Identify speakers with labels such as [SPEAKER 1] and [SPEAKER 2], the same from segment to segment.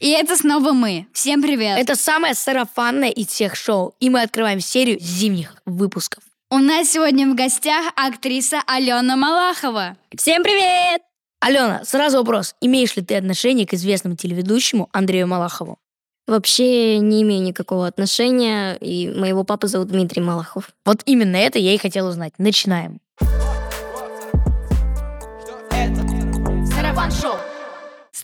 [SPEAKER 1] И это снова мы. Всем привет.
[SPEAKER 2] Это самое сарафанное из всех шоу, и мы открываем серию зимних выпусков.
[SPEAKER 1] У нас сегодня в гостях актриса Алена Малахова.
[SPEAKER 2] Всем привет! Алена, сразу вопрос. Имеешь ли ты отношение к известному телеведущему Андрею Малахову?
[SPEAKER 3] Вообще не имею никакого отношения, и моего папы зовут Дмитрий Малахов.
[SPEAKER 2] Вот именно это я и хотел узнать. Начинаем.
[SPEAKER 1] Сарафан-шоу.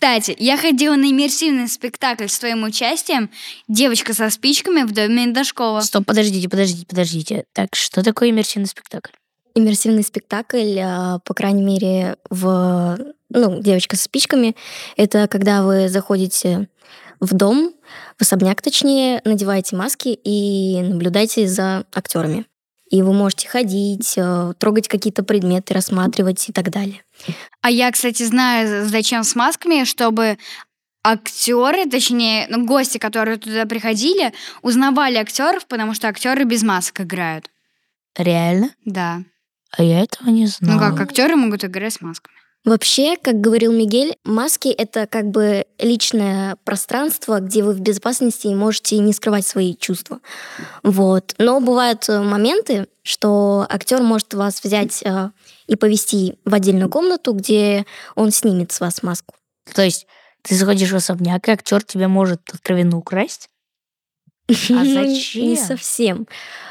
[SPEAKER 1] Кстати, я ходила на иммерсивный спектакль с твоим участием «Девочка со спичками» в доме Дашкова.
[SPEAKER 2] Стоп, подождите, подождите, подождите. Так, что такое иммерсивный спектакль?
[SPEAKER 3] Иммерсивный спектакль, а, по крайней мере, в ну, девочка со спичками, это когда вы заходите в дом, в особняк точнее, надеваете маски и наблюдаете за актерами. И вы можете ходить, э, трогать какие-то предметы, рассматривать и так далее.
[SPEAKER 1] А я, кстати, знаю, зачем с масками, чтобы актеры, точнее, ну, гости, которые туда приходили, узнавали актеров, потому что актеры без масок играют.
[SPEAKER 2] Реально?
[SPEAKER 1] Да.
[SPEAKER 2] А я этого не знал.
[SPEAKER 1] Ну как, актеры могут играть с масками.
[SPEAKER 3] Вообще, как говорил Мигель, маски — это как бы личное пространство, где вы в безопасности и можете не скрывать свои чувства. Вот. Но бывают э, моменты, что актер может вас взять э, и повести в отдельную комнату, где он снимет с вас маску.
[SPEAKER 2] То есть ты заходишь в особняк, и актер тебя может откровенно украсть? А зачем?
[SPEAKER 3] Не совсем.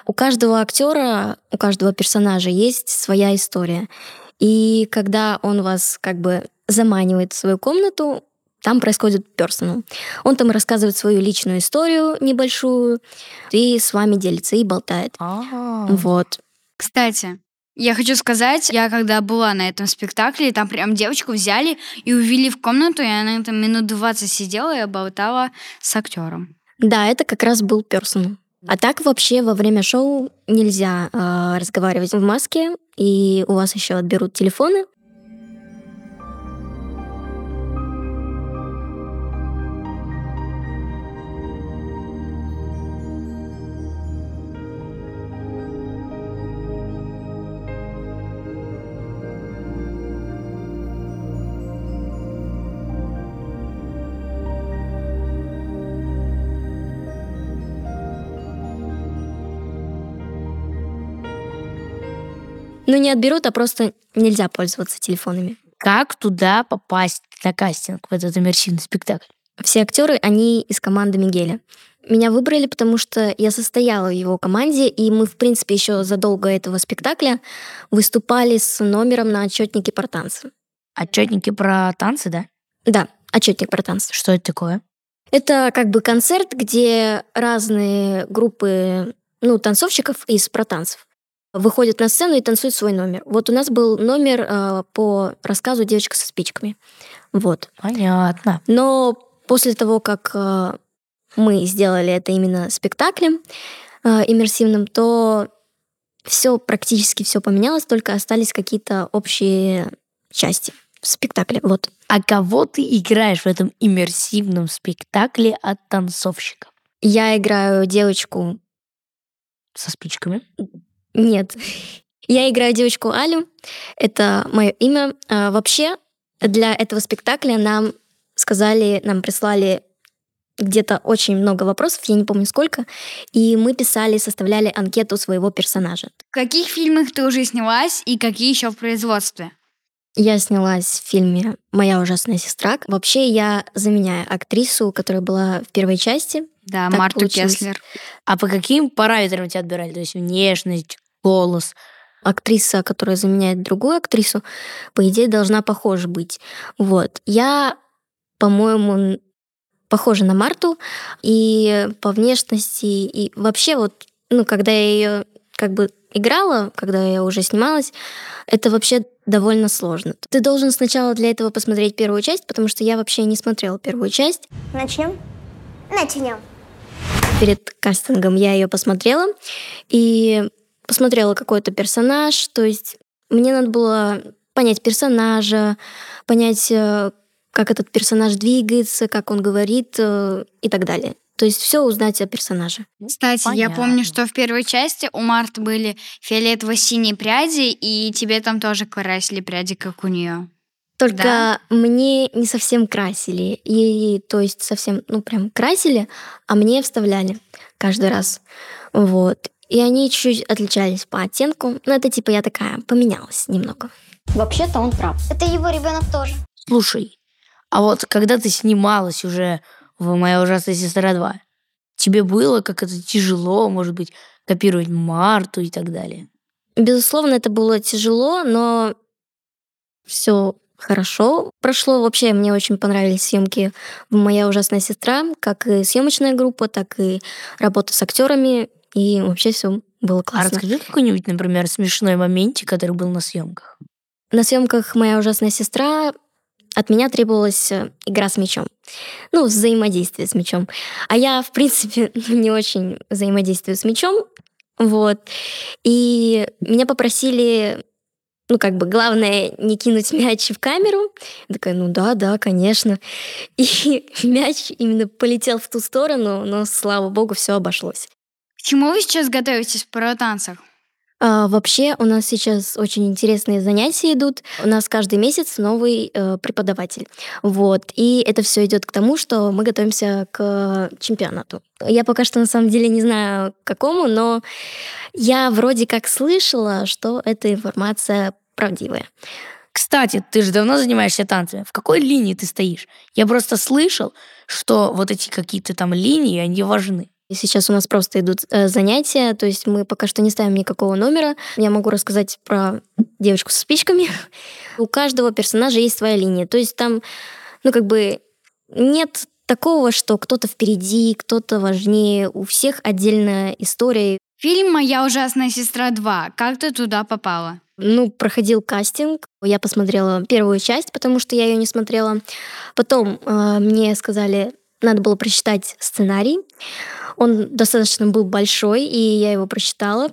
[SPEAKER 3] У каждого актера, у каждого персонажа есть своя история. И когда он вас как бы заманивает в свою комнату, там происходит персонал. Он там рассказывает свою личную историю небольшую и с вами делится и болтает.
[SPEAKER 2] А.
[SPEAKER 3] Вот.
[SPEAKER 1] Кстати, я хочу сказать, я когда была на этом спектакле, там прям девочку взяли и увели в комнату, и она там минут 20 сидела и болтала с актером.
[SPEAKER 3] Да, это как раз был персонал. А так вообще во время шоу нельзя э, разговаривать в маске, и у вас еще отберут телефоны. Ну, не отберут, а просто нельзя пользоваться телефонами.
[SPEAKER 2] Как туда попасть на кастинг в этот иммерсивный спектакль?
[SPEAKER 3] Все актеры, они из команды Мигеля. Меня выбрали, потому что я состояла в его команде, и мы, в принципе, еще задолго этого спектакля выступали с номером на отчетнике про танцы.
[SPEAKER 2] Отчетники про танцы, да?
[SPEAKER 3] Да, отчетник про танцы.
[SPEAKER 2] Что это такое?
[SPEAKER 3] Это как бы концерт, где разные группы, ну, танцовщиков из протанцев выходят на сцену и танцуют свой номер. Вот у нас был номер э, по рассказу «Девочка со спичками». Вот.
[SPEAKER 2] Понятно.
[SPEAKER 3] Но после того, как э, мы сделали это именно спектаклем э, иммерсивным, то все практически все поменялось, только остались какие-то общие части в спектакле. Вот.
[SPEAKER 2] А кого ты играешь в этом иммерсивном спектакле от танцовщиков?
[SPEAKER 3] Я играю девочку.
[SPEAKER 2] Со спичками?
[SPEAKER 3] Нет. Я играю девочку Алю. Это мое имя. А, вообще, для этого спектакля нам сказали, нам прислали где-то очень много вопросов, я не помню сколько, и мы писали, составляли анкету своего персонажа.
[SPEAKER 1] В каких фильмах ты уже снялась и какие еще в производстве?
[SPEAKER 3] Я снялась в фильме «Моя ужасная сестра». Вообще я заменяю актрису, которая была в первой части.
[SPEAKER 1] Да,
[SPEAKER 3] Так
[SPEAKER 1] Марту
[SPEAKER 3] получилось.
[SPEAKER 1] Кеслер.
[SPEAKER 2] А по каким параметрам тебя отбирали? То есть внешность, голос?
[SPEAKER 3] Актриса, которая заменяет другую актрису, по идее, должна похожа быть. Вот. Я, по-моему, похожа на Марту и по внешности, и вообще вот, ну, когда я ее как бы играла, когда я уже снималась, это вообще довольно сложно. Ты должен сначала для этого посмотреть первую часть, потому что я вообще не смотрела первую часть.
[SPEAKER 4] Начнем? Начнем.
[SPEAKER 3] перед кастингом я ее посмотрела и посмотрела какой-то персонаж. То есть мне надо было понять персонажа, понять, э, как этот персонаж двигается, как он говорит э, и так далее. То есть все узнать о персонаже.
[SPEAKER 1] Кстати, я
[SPEAKER 2] Понятно.
[SPEAKER 1] помню, что в первой части у Марты были фиолетово-синие пряди, и тебе там тоже красили пряди, как у нее.
[SPEAKER 3] Только
[SPEAKER 1] Да?
[SPEAKER 3] мне не совсем красили. И, то есть совсем, ну, прям красили, а мне вставляли каждый раз. Вот. И они чуть-чуть отличались по оттенку. Но это типа я такая поменялась немного.
[SPEAKER 4] Вообще-то он прав. Это его ребенок тоже.
[SPEAKER 2] Слушай, а вот когда ты снималась уже в «Моя ужасная сестра 2», тебе было как это тяжело, может быть, копировать Марту и так далее?
[SPEAKER 3] Безусловно, это было тяжело, но все хорошо прошло. Вообще, мне очень понравились съемки в «Моя ужасная сестра», как и съемочная группа, так и работа с актерами. И вообще все было
[SPEAKER 2] А
[SPEAKER 3] классно.
[SPEAKER 2] расскажи какой-нибудь, например, смешной моментик, который был на съемках.
[SPEAKER 3] На съемках «Моя ужасная сестра» от меня требовалась э, игра с мячом. Ну, взаимодействие с мячом. А я, в принципе, не очень взаимодействую с мячом. Вот. И меня попросили, ну, как бы, главное, не кинуть мяч в камеру. Я такая, ну да, да, конечно. И мяч именно полетел в ту сторону, но, слава богу, все обошлось.
[SPEAKER 1] Чему вы сейчас готовитесь в паротанцах?
[SPEAKER 3] А, вообще у нас сейчас очень интересные занятия идут. У нас каждый месяц новый э, преподаватель. Вот. И это все идет к тому, что мы готовимся к чемпионату. Я пока что на самом деле не знаю к какому, но я вроде как слышала, что эта информация правдивая.
[SPEAKER 2] Кстати, ты же давно занимаешься танцами. В какой линии ты стоишь? Я просто слышал, что вот эти какие-то там линии, они важны.
[SPEAKER 3] И сейчас у нас просто идут э, занятия, то есть мы пока что не ставим никакого номера. Я могу рассказать про девочку со спичками. У каждого персонажа есть своя линия. То есть там, ну как бы нет такого, что кто-то впереди, кто-то важнее. У всех отдельная история.
[SPEAKER 1] Фильм «Моя ужасная сестра 2». Как ты туда попала?
[SPEAKER 3] Ну, проходил кастинг. Я посмотрела первую часть, потому что я ее не смотрела. Потом э, мне сказали, надо было прочитать сценарий. Он достаточно был большой, и я его прочитала.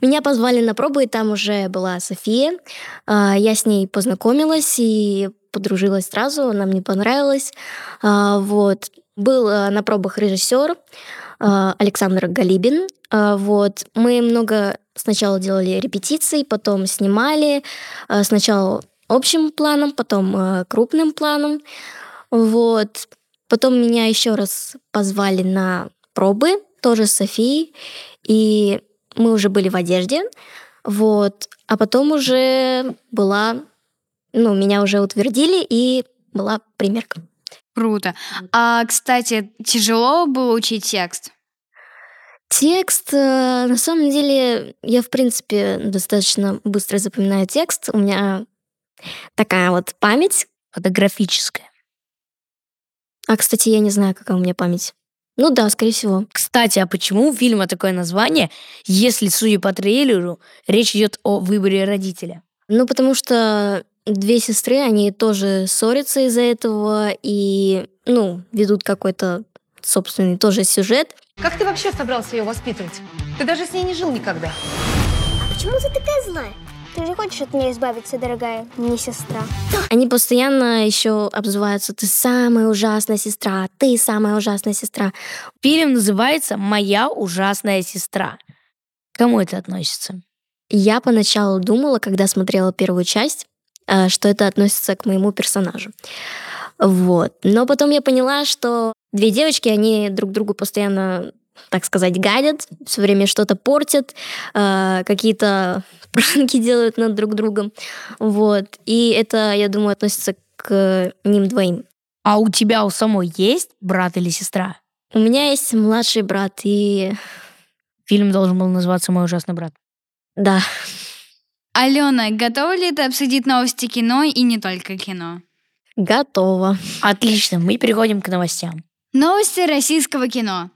[SPEAKER 3] Меня позвали на пробу, и там уже была София. А, Я с ней познакомилась и подружилась сразу, она мне понравилась. А, Вот. Был а, на пробах режиссер а, Александр Галибин. А, Вот. Мы много сначала делали репетиций, потом снимали. а, Сначала общим планом, потом крупным планом. Вот. Потом меня еще раз позвали на пробы, тоже с Софией, и мы уже были в одежде, вот, а потом уже была, ну, меня уже утвердили, и была примерка.
[SPEAKER 1] Круто. А, кстати, тяжело было учить текст?
[SPEAKER 3] Текст, э, на самом деле, я, в принципе, достаточно быстро запоминаю текст, у меня такая вот память,
[SPEAKER 2] Фотографическая.
[SPEAKER 3] А, кстати, я не знаю, какая у меня память. Ну да, скорее всего.
[SPEAKER 2] Кстати, а почему у фильма такое название, если, судя по трейлеру, речь идет о выборе родителя?
[SPEAKER 3] Ну, потому что две сестры, они тоже ссорятся из-за этого и, ну, ведут какой-то собственный тоже сюжет.
[SPEAKER 5] Как ты вообще собрался ее воспитывать? Ты даже с ней не жил никогда.
[SPEAKER 4] А почему ты такая злая? Ты же хочешь от меня избавиться, дорогая, не сестра.
[SPEAKER 3] Они постоянно еще обзываются «ты самая ужасная сестра», «ты самая ужасная сестра».
[SPEAKER 2] Фильм называется «Моя ужасная сестра». К кому это относится?
[SPEAKER 3] Я поначалу думала, когда смотрела первую часть, э, что это относится к моему персонажу. Вот. Но потом я поняла, что две девочки, они друг другу постоянно, так сказать, гадят, все время что-то портят, э, какие-то пранки делают над друг другом. Вот. И это, я думаю, относится к ним двоим.
[SPEAKER 2] А у тебя у самой есть брат или сестра?
[SPEAKER 3] У меня есть младший брат, и
[SPEAKER 2] Фильм должен был называться «Мой ужасный брат».
[SPEAKER 3] да,
[SPEAKER 1] Алена, готова ли ты обсудить новости кино и не только кино?
[SPEAKER 3] готово.
[SPEAKER 2] Отлично, мы переходим к новостям.
[SPEAKER 1] Новости российского кино.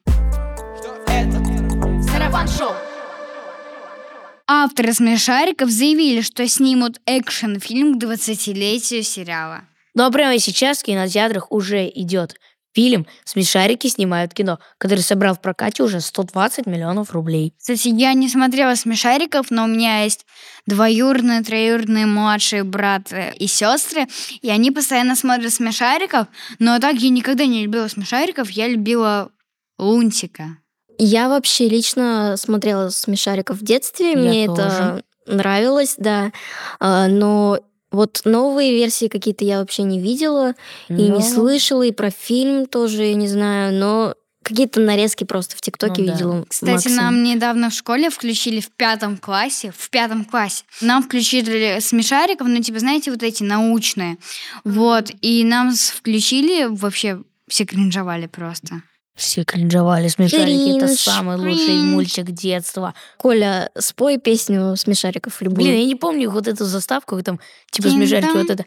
[SPEAKER 1] Авторы «Смешариков» заявили, что снимут экшн-фильм к 20-летию сериала.
[SPEAKER 2] Ну а прямо сейчас в кинотеатрах уже идет фильм «Смешарики снимают кино», который собрал в прокате уже 120 миллионов рублей.
[SPEAKER 1] Кстати, я не смотрела «Смешариков», но у меня есть двоюродные, троюродные младшие брат э, и сестры, и они постоянно смотрят «Смешариков», но так я никогда не любила «Смешариков», я любила Лунтика.
[SPEAKER 3] Я вообще лично смотрела смешариков в детстве,
[SPEAKER 2] Я
[SPEAKER 3] мне
[SPEAKER 2] тоже.
[SPEAKER 3] это нравилось, да. А, Но Вот новые версии какие-то я вообще не видела и
[SPEAKER 2] Ну,
[SPEAKER 3] не слышала, и про фильм тоже я не знаю, но какие-то нарезки просто в ТикТоке
[SPEAKER 2] Ну да.
[SPEAKER 3] видела.
[SPEAKER 1] Кстати,
[SPEAKER 3] максимум.
[SPEAKER 1] нам недавно в школе включили в пятом классе, в пятом классе, нам включили смешариков, ну, типа, знаете, вот эти научные. Вот, и нам включили, вообще все кринжовали просто.
[SPEAKER 2] Все кринжовали, смешарики. Это самый лучший мультик детства.
[SPEAKER 3] Коля, спой песню смешариков любую.
[SPEAKER 2] Блин, я не помню вот эту заставку, там, типа, смешарики, вот это.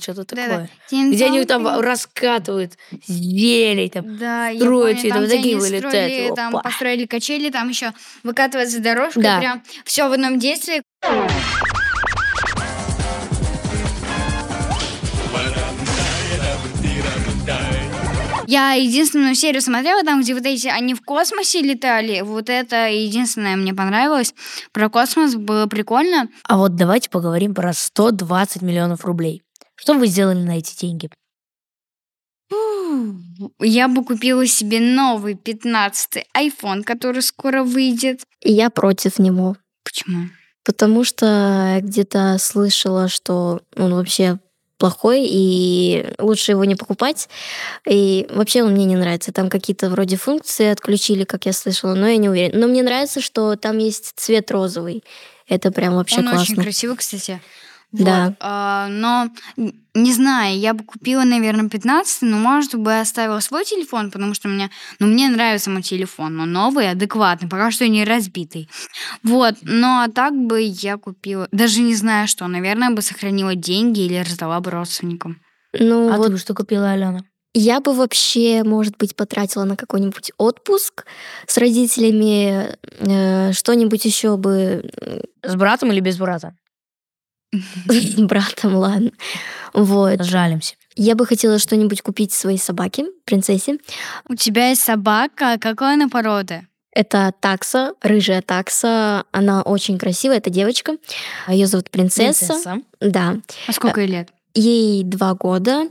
[SPEAKER 2] что-то такое. Где они там раскатывают зелень, там.
[SPEAKER 1] Да,
[SPEAKER 2] строят
[SPEAKER 1] там,
[SPEAKER 2] такие вылетают,
[SPEAKER 1] там построили качели, там еще выкатывается дорожка,
[SPEAKER 2] Да.
[SPEAKER 1] прям все в одном действии. Я единственную серию смотрела, там, где вот эти, они в космосе летали, вот это единственное мне понравилось. Про космос было прикольно.
[SPEAKER 2] А вот давайте поговорим про 120 миллионов рублей. Что вы сделали на эти деньги?
[SPEAKER 1] Я бы купила себе новый 15-й iPhone, который скоро выйдет.
[SPEAKER 3] И я против него.
[SPEAKER 1] Почему?
[SPEAKER 3] Потому что я где-то слышала, что он вообще плохой, и лучше его не покупать. И вообще он мне не нравится. Там какие-то вроде функции отключили, как я слышала, но я не уверена. Но мне нравится, что там есть цвет розовый. Это прям вообще
[SPEAKER 1] Он очень
[SPEAKER 3] классно.
[SPEAKER 1] красивый, кстати.
[SPEAKER 3] Да.
[SPEAKER 1] Вот, а, но не знаю, я бы купила, наверное, 15, но может бы оставила свой телефон, потому что мне, ну, мне нравится мой телефон, но новый, адекватный, пока что не разбитый. Вот, но а так бы я купила, даже не знаю что, наверное, бы сохранила деньги или раздала бы родственникам.
[SPEAKER 3] Ну
[SPEAKER 2] а
[SPEAKER 3] вот
[SPEAKER 2] ты бы что купила, Алена?
[SPEAKER 3] Я бы вообще, может быть, потратила на какой-нибудь отпуск с родителями, э, что-нибудь еще бы
[SPEAKER 2] С братом или без брата?
[SPEAKER 3] Братом, ладно. Вот.
[SPEAKER 2] Жалимся.
[SPEAKER 3] Я бы хотела что-нибудь купить своей собаке, принцессе.
[SPEAKER 1] У тебя есть собака, какой она породы?
[SPEAKER 3] Это такса, рыжая такса. Она очень красивая, это девочка. Ее зовут принцесса. Да.
[SPEAKER 1] А сколько ей лет?
[SPEAKER 3] Ей два года.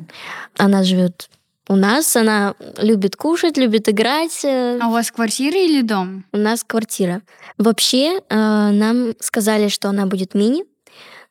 [SPEAKER 3] Она живет у нас. Она любит кушать, любит играть.
[SPEAKER 1] А у вас квартира или дом?
[SPEAKER 3] У нас квартира. Вообще, э, нам сказали, что она будет мини,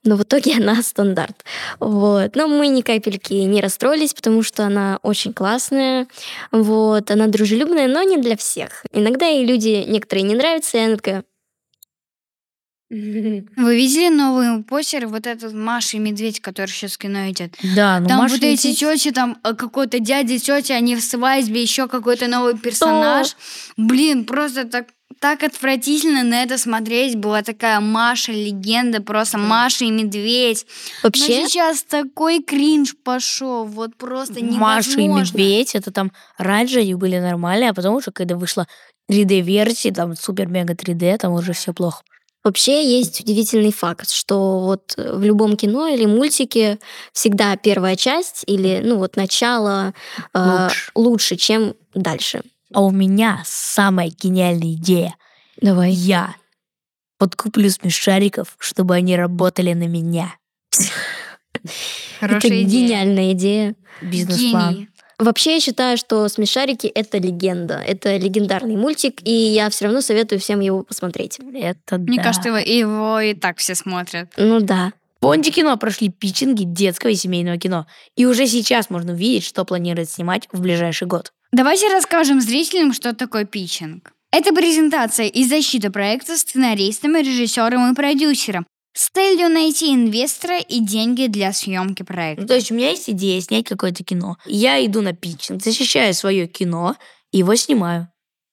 [SPEAKER 3] но в итоге она стандарт. Вот. Но мы ни капельки не расстроились, потому что она очень классная. Вот. Она дружелюбная, но не для всех. Иногда ей люди некоторые не нравятся, и она такая...
[SPEAKER 1] Вы видели новый постер, вот этот Маша и Медведь, который сейчас в кино идет?
[SPEAKER 2] Да, ну
[SPEAKER 1] Там
[SPEAKER 2] Маша
[SPEAKER 1] вот эти
[SPEAKER 2] Медведь-
[SPEAKER 1] тети, там э, какой-то дядя, тетя, они в свадьбе, еще какой-то новый персонаж. Блин, просто так, так отвратительно на это смотреть. Была такая Маша, легенда, просто Маша и Медведь.
[SPEAKER 3] Вообще,
[SPEAKER 1] Но сейчас такой кринж пошел, вот просто невозможно.
[SPEAKER 2] Маша и Медведь, это там раньше они были нормальные, а потом уже, когда вышла 3D-версия, там супер-мега 3D, там уже все плохо.
[SPEAKER 3] вообще есть удивительный факт, что вот в любом кино или мультике всегда первая часть или, ну вот, начало э,
[SPEAKER 2] Лучше.
[SPEAKER 3] лучше, чем дальше.
[SPEAKER 2] А у меня самая гениальная идея.
[SPEAKER 3] Давай.
[SPEAKER 2] Я подкуплю смешариков, чтобы они работали на меня.
[SPEAKER 1] Хорошая
[SPEAKER 3] это
[SPEAKER 1] идея.
[SPEAKER 3] гениальная идея.
[SPEAKER 2] Бизнес-план.
[SPEAKER 3] Вообще, я считаю, что «Смешарики» — это легенда. Это легендарный мультик, и я все равно советую всем его посмотреть.
[SPEAKER 2] Это
[SPEAKER 1] Мне
[SPEAKER 2] да.
[SPEAKER 1] кажется, его, его и так все смотрят.
[SPEAKER 3] Ну да.
[SPEAKER 2] В Фонде кино прошли питчинги детского и семейного кино. И уже сейчас можно увидеть, что планирует снимать в ближайший год.
[SPEAKER 1] Давайте расскажем зрителям, что такое питчинг. Это презентация и защита проекта сценаристом, режиссером и продюсером с целью найти инвестора и деньги для съемки
[SPEAKER 2] Ну,
[SPEAKER 1] проекта.
[SPEAKER 2] то есть у меня есть идея снять какое-то кино. Я иду на питчинг, защищаю свое кино, и его снимаю.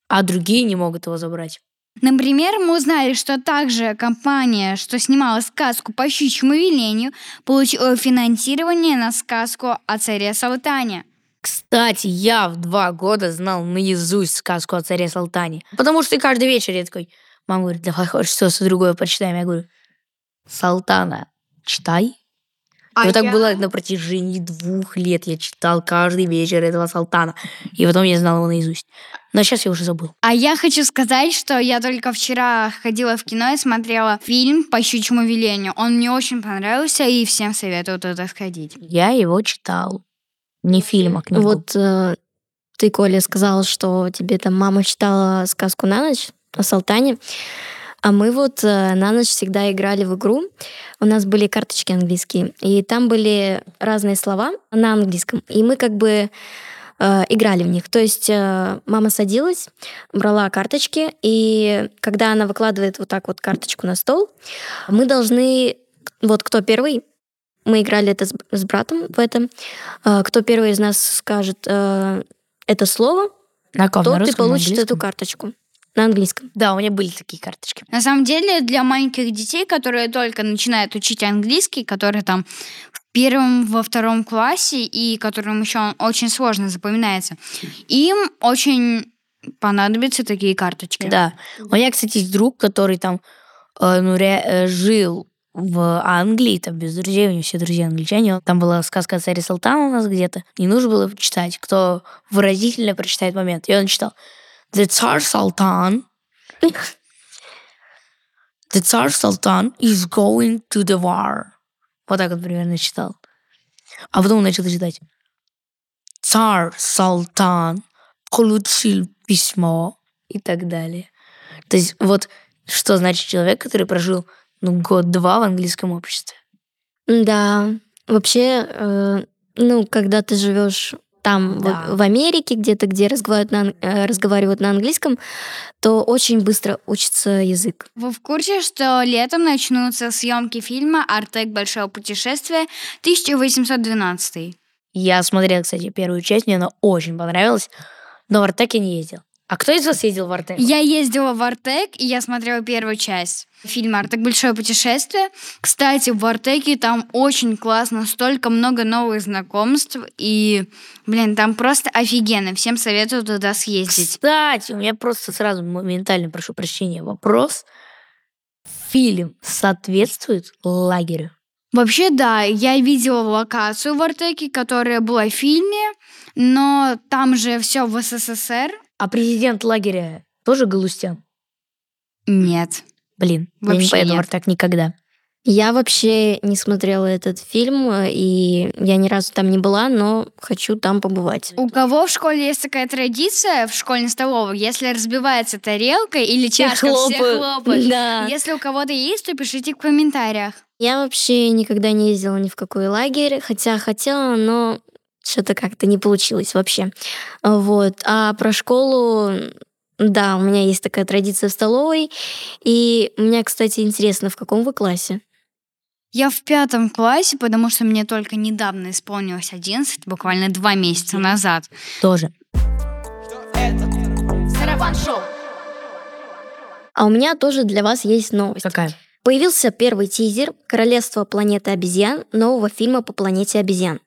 [SPEAKER 2] А другие не могут его забрать.
[SPEAKER 1] Например, мы узнали, что также компания, что снимала сказку по щучьему велению, получила финансирование на сказку о царе Салтане.
[SPEAKER 2] Кстати, я в два года знал наизусть сказку о царе Салтане. Потому что каждый вечер я такой, мама говорит, давай хоть что-то другое почитаем. Я говорю, Салтана, читай.
[SPEAKER 1] А
[SPEAKER 2] вот так
[SPEAKER 1] я-
[SPEAKER 2] было на протяжении двух лет. Я читал каждый вечер этого Салтана. И потом я знал его наизусть. Но сейчас я уже забыл.
[SPEAKER 1] А я хочу сказать, что я только вчера ходила в кино и смотрела фильм по щучьему велению. Он мне очень понравился, и всем советую туда сходить.
[SPEAKER 2] Я его читал. Не фильм, а книгу.
[SPEAKER 3] Вот э, ты, Коля, сказал, что тебе там мама читала сказку на ночь о Салтане. А мы вот э, на ночь всегда играли в игру. У нас были карточки английские, и там были разные слова на английском. И мы как бы э, играли в них. То есть э, мама садилась, брала карточки, и когда она выкладывает вот так вот карточку на стол, мы должны, вот кто первый, мы играли это с, с братом в этом, э, кто первый из нас скажет э, это слово,
[SPEAKER 2] На ком?
[SPEAKER 3] то
[SPEAKER 2] На
[SPEAKER 3] ты
[SPEAKER 2] русском,
[SPEAKER 3] получишь эту карточку на английском.
[SPEAKER 2] Да, у меня были такие карточки.
[SPEAKER 1] На самом деле, для маленьких детей, которые только начинают учить английский, которые там в первом, во втором классе, и которым еще он очень сложно запоминается, им очень понадобятся такие карточки.
[SPEAKER 2] Да. У меня, кстати, есть друг, который там э, ну, ре- э, жил в Англии, там без друзей, у него все друзья англичане. Там была сказка о царе Салтана у нас где-то. И нужно было читать, кто выразительно прочитает момент. И он читал The Tsar Sultan The Tsar Sultan is going to the war. Вот так вот примерно читал. А потом начал читать Цар Салтан получил письмо и так далее. То есть вот что значит человек, который прожил ну, год-два в английском обществе.
[SPEAKER 3] Да, вообще, э, ну, когда ты живешь там,
[SPEAKER 2] Да.
[SPEAKER 3] в, в Америке, где-то, где разговаривают на, э, разговаривают на английском, то очень быстро учится язык.
[SPEAKER 1] Вы в курсе, что летом начнутся съемки фильма «Артек. Большое путешествие» 1812?
[SPEAKER 2] Я смотрел, кстати, первую часть, мне она очень понравилась, но в Артек я не ездил. А кто из вас ездил в Артек?
[SPEAKER 1] Я ездила в Артек, и я смотрела первую часть фильма «Артек. Большое путешествие». Кстати, в Артеке там очень классно, столько много новых знакомств, и, блин, там просто офигенно. Всем советую туда съездить.
[SPEAKER 2] Кстати, у меня просто сразу моментально, прошу прощения, вопрос. Фильм соответствует лагерю?
[SPEAKER 1] Вообще, да, я видела локацию в Артеке, которая была в фильме, но там же все в СССР.
[SPEAKER 2] А президент лагеря тоже Галустян?
[SPEAKER 1] Нет.
[SPEAKER 2] Блин, я не
[SPEAKER 1] Вообще
[SPEAKER 2] поеду
[SPEAKER 1] нет.
[SPEAKER 2] Артек никогда.
[SPEAKER 3] Я вообще не смотрела этот фильм, и я ни разу там не была, но хочу там побывать.
[SPEAKER 1] У кого в школе есть такая традиция в школьной столовой, если разбивается тарелка или чашка, все
[SPEAKER 3] хлопают.
[SPEAKER 1] хлопают.
[SPEAKER 3] Да.
[SPEAKER 1] Если у кого-то есть, то пишите в комментариях.
[SPEAKER 3] Я вообще никогда не ездила ни в какой лагерь, хотя хотела, но что-то как-то не получилось вообще. Вот. А про школу, да, у меня есть такая традиция в столовой. И мне, кстати, интересно, в каком вы классе?
[SPEAKER 1] Я в пятом классе, потому что мне только недавно исполнилось 11, буквально два месяца назад.
[SPEAKER 2] Тоже.
[SPEAKER 3] А у меня тоже для вас есть новость.
[SPEAKER 2] Какая?
[SPEAKER 3] Появился первый тизер «Королевство планеты обезьян» нового фильма по планете обезьян.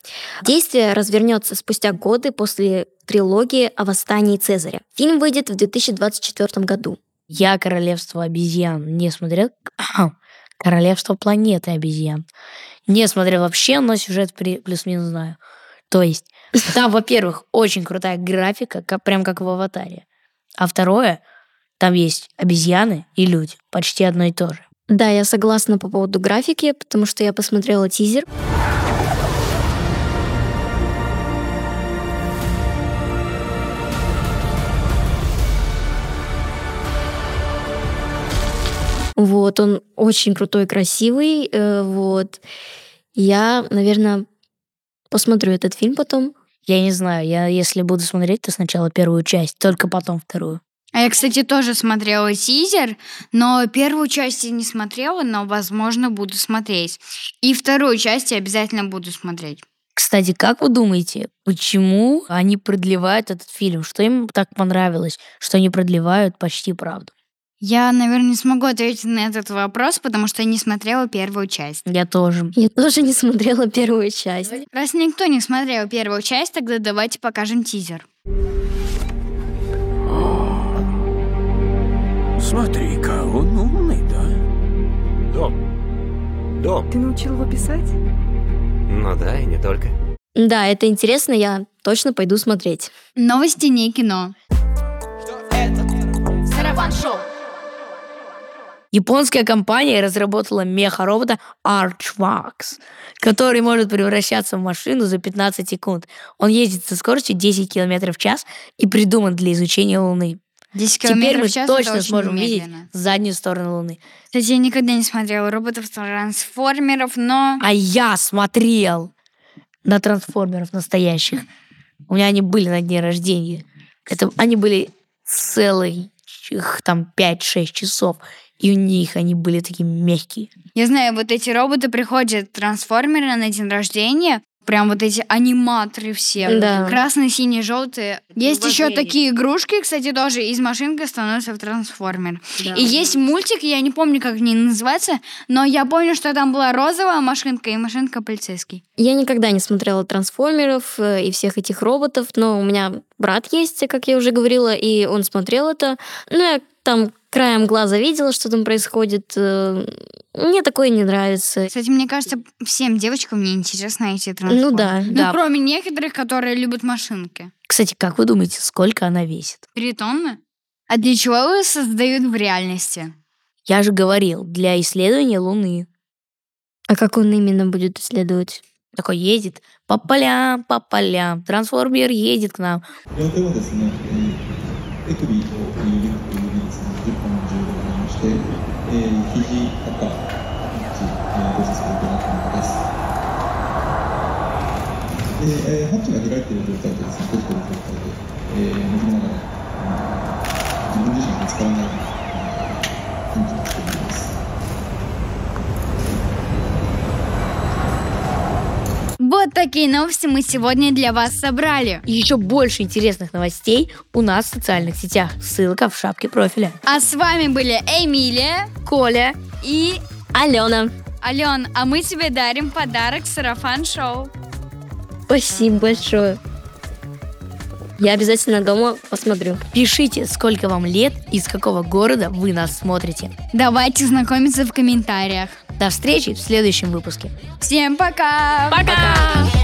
[SPEAKER 3] Действие развернется спустя годы после трилогии о восстании Цезаря. Фильм выйдет в 2024 году.
[SPEAKER 2] Я королевство обезьян не смотрел. Королевство планеты обезьян. Не смотрел вообще, но сюжет плюс-минус знаю. То есть, там, во-первых, очень крутая графика, как, прям как в аватаре. А второе, там есть обезьяны и люди. Почти одно и то же.
[SPEAKER 3] Да, я согласна по поводу графики, потому что я посмотрела тизер. Вот, он очень крутой, красивый. э, Вот. Я, наверное, посмотрю этот фильм потом.
[SPEAKER 2] Я не знаю, я если буду смотреть, то сначала первую часть, только потом вторую.
[SPEAKER 1] А я, кстати, тоже смотрела тизер, но первую часть я не смотрела, но, возможно, буду смотреть. И вторую часть я обязательно буду смотреть.
[SPEAKER 2] Кстати, как вы думаете, почему они продлевают этот фильм? Что им так понравилось, что они продлевают почти правду?
[SPEAKER 1] Я, наверное, не смогу ответить на этот вопрос, потому что я не смотрела первую часть.
[SPEAKER 2] Я тоже.
[SPEAKER 3] Я тоже не смотрела первую часть.
[SPEAKER 1] Раз никто не смотрел первую часть, тогда давайте покажем тизер.
[SPEAKER 6] Смотри-ка, он умный, да?
[SPEAKER 7] Дом. Дом.
[SPEAKER 5] Ты научил его писать?
[SPEAKER 7] Ну да, и не только.
[SPEAKER 3] Да, это интересно, я точно пойду смотреть.
[SPEAKER 1] Новости не кино.
[SPEAKER 2] Японская компания разработала меха-робота Archvox, который может превращаться в машину за 15 секунд. Он ездит со скоростью 10 км в час и придуман для изучения Луны.
[SPEAKER 1] 10
[SPEAKER 2] Теперь мы точно сможем видеть заднюю сторону Луны.
[SPEAKER 1] Кстати, я никогда не смотрела роботов-трансформеров, но...
[SPEAKER 2] А я смотрел на трансформеров настоящих. У меня они были на дне рождения. Это они были целых там 5-6 часов. И у них они были такие мягкие.
[SPEAKER 1] Я знаю, вот эти роботы приходят, трансформеры на день рождения, прям вот эти аниматоры все.
[SPEAKER 3] Да.
[SPEAKER 1] Красные, синие, желтые. Есть еще
[SPEAKER 2] Уважение.
[SPEAKER 1] такие игрушки, кстати, тоже из машинки становятся в трансформер. И есть мультик, я не помню, как они называются, но я помню, что там была розовая машинка и машинка полицейский.
[SPEAKER 3] Я никогда не смотрела трансформеров э, и всех этих роботов, но у меня брат есть, как я уже говорила, и он смотрел это. Ну, я там краем глаза видела, что там происходит. Э, Мне такое не нравится.
[SPEAKER 1] Кстати, мне кажется, всем девочкам не интересно эти трансформеры.
[SPEAKER 3] Ну да.
[SPEAKER 1] Ну,
[SPEAKER 2] Да.
[SPEAKER 1] кроме некоторых, которые любят машинки.
[SPEAKER 2] Кстати, как вы думаете, сколько она весит?
[SPEAKER 1] Три тонны? А для чего его создают в реальности?
[SPEAKER 2] Я же говорил, для исследования Луны.
[SPEAKER 3] А как он именно будет исследовать?
[SPEAKER 2] Такой едет по полям, по полям. Трансформер едет к нам.
[SPEAKER 8] 肘、肩、一、えー、動作するとなっただきます。で、えー、ハッチが開いている状態でですね、閉じている状態で、えー、伸びながら、自分自身がぶつからない
[SPEAKER 1] Вот такие новости мы сегодня для вас собрали.
[SPEAKER 2] И еще больше интересных новостей у нас в социальных сетях. Ссылка в шапке профиля.
[SPEAKER 1] А с вами были Эмилия
[SPEAKER 2] Коля,
[SPEAKER 1] и
[SPEAKER 3] Алена,
[SPEAKER 1] Ален, а мы тебе дарим подарок Сарафан Шоу.
[SPEAKER 3] спасибо большое. Я обязательно дома посмотрю.
[SPEAKER 2] пишите, сколько вам лет, из какого города вы нас смотрите.
[SPEAKER 1] Давайте знакомиться в комментариях.
[SPEAKER 2] До встречи в следующем выпуске.
[SPEAKER 1] Всем пока!
[SPEAKER 2] Пока!